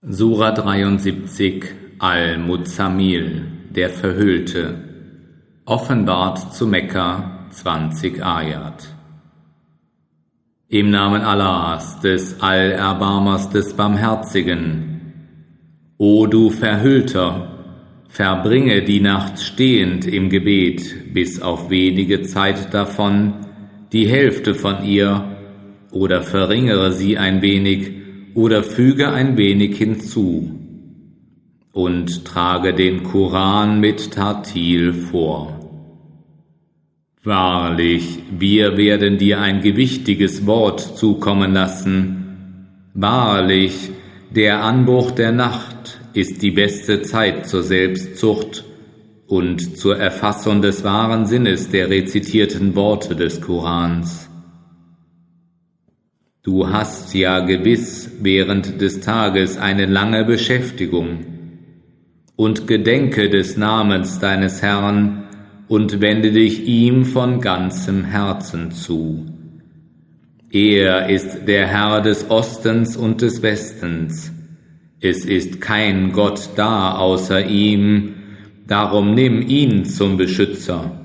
Sura 73 Al-Muzammil, der Verhüllte, offenbart zu Mekka 20 Ayat. Im Namen Allahs, des Allerbarmers, des Barmherzigen. O du Verhüllter, verbringe die Nacht stehend im Gebet, bis auf wenige Zeit davon, die Hälfte von ihr, oder verringere sie ein wenig, oder füge ein wenig hinzu und trage den Koran mit Tartil vor. Wahrlich, wir werden dir ein gewichtiges Wort zukommen lassen. Wahrlich, der Anbruch der Nacht ist die beste Zeit zur Selbstzucht und zur Erfassung des wahren Sinnes der rezitierten Worte des Korans. Du hast ja gewiss während des Tages eine lange Beschäftigung. Und gedenke des Namens deines Herrn und wende dich ihm von ganzem Herzen zu. Er ist der Herr des Ostens und des Westens. Es ist kein Gott da außer ihm, darum nimm ihn zum Beschützer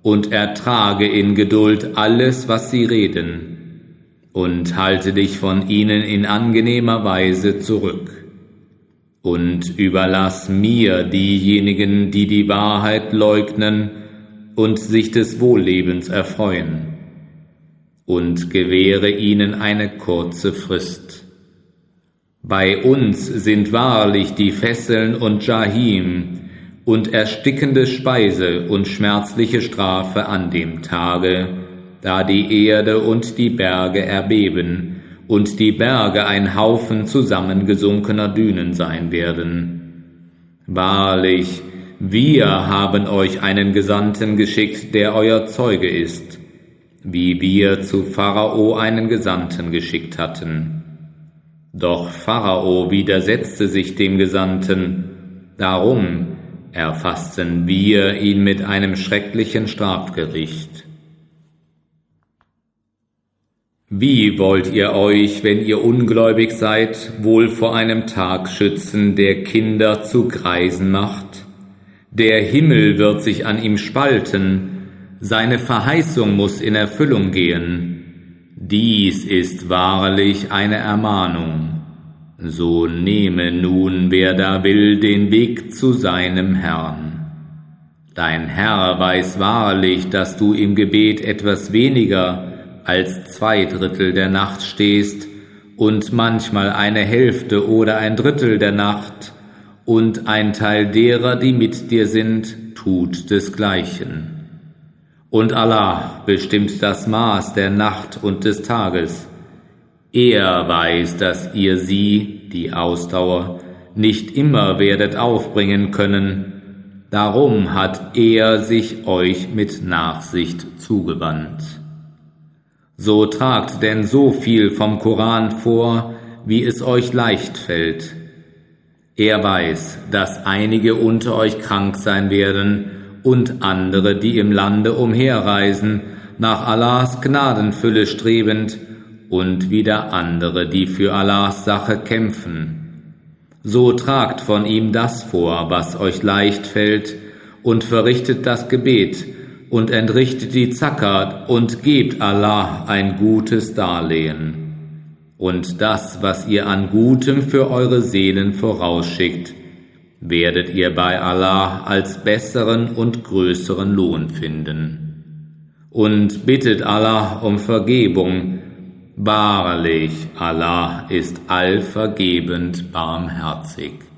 und ertrage in Geduld alles, was sie reden und halte dich von ihnen in angenehmer Weise zurück. Und überlass mir diejenigen, die die Wahrheit leugnen und sich des Wohllebens erfreuen, und gewähre ihnen eine kurze Frist. Bei uns sind wahrlich die Fesseln und Jahim und erstickende Speise und schmerzliche Strafe an dem Tage, da die Erde und die Berge erbeben und die Berge ein Haufen zusammengesunkener Dünen sein werden. Wahrlich, wir haben euch einen Gesandten geschickt, der euer Zeuge ist, wie wir zu Pharao einen Gesandten geschickt hatten. Doch Pharao widersetzte sich dem Gesandten, darum erfassten wir ihn mit einem schrecklichen Strafgericht. Wie wollt ihr euch, wenn ihr ungläubig seid, wohl vor einem Tag schützen, der Kinder zu Greisen macht? Der Himmel wird sich an ihm spalten, seine Verheißung muss in Erfüllung gehen. Dies ist wahrlich eine Ermahnung. So nehme nun, wer da will, den Weg zu seinem Herrn. Dein Herr weiß wahrlich, dass du im Gebet etwas weniger als zwei Drittel der Nacht stehst und manchmal eine Hälfte oder ein Drittel der Nacht, und ein Teil derer, die mit dir sind, tut desgleichen. Und Allah bestimmt das Maß der Nacht und des Tages. Er weiß, dass ihr sie, die Ausdauer, nicht immer werdet aufbringen können, darum hat er sich euch mit Nachsicht zugewandt. So tragt denn so viel vom Koran vor, wie es euch leicht fällt. Er weiß, dass einige unter euch krank sein werden und andere, die im Lande umherreisen, nach Allahs Gnadenfülle strebend, und wieder andere, die für Allahs Sache kämpfen. So tragt von ihm das vor, was euch leicht fällt, und verrichtet das Gebet, und entrichtet die Zakat und gebt Allah ein gutes Darlehen. Und das, was ihr an Gutem für eure Seelen vorausschickt, werdet ihr bei Allah als besseren und größeren Lohn finden. Und bittet Allah um Vergebung. Wahrlich, Allah ist allvergebend barmherzig.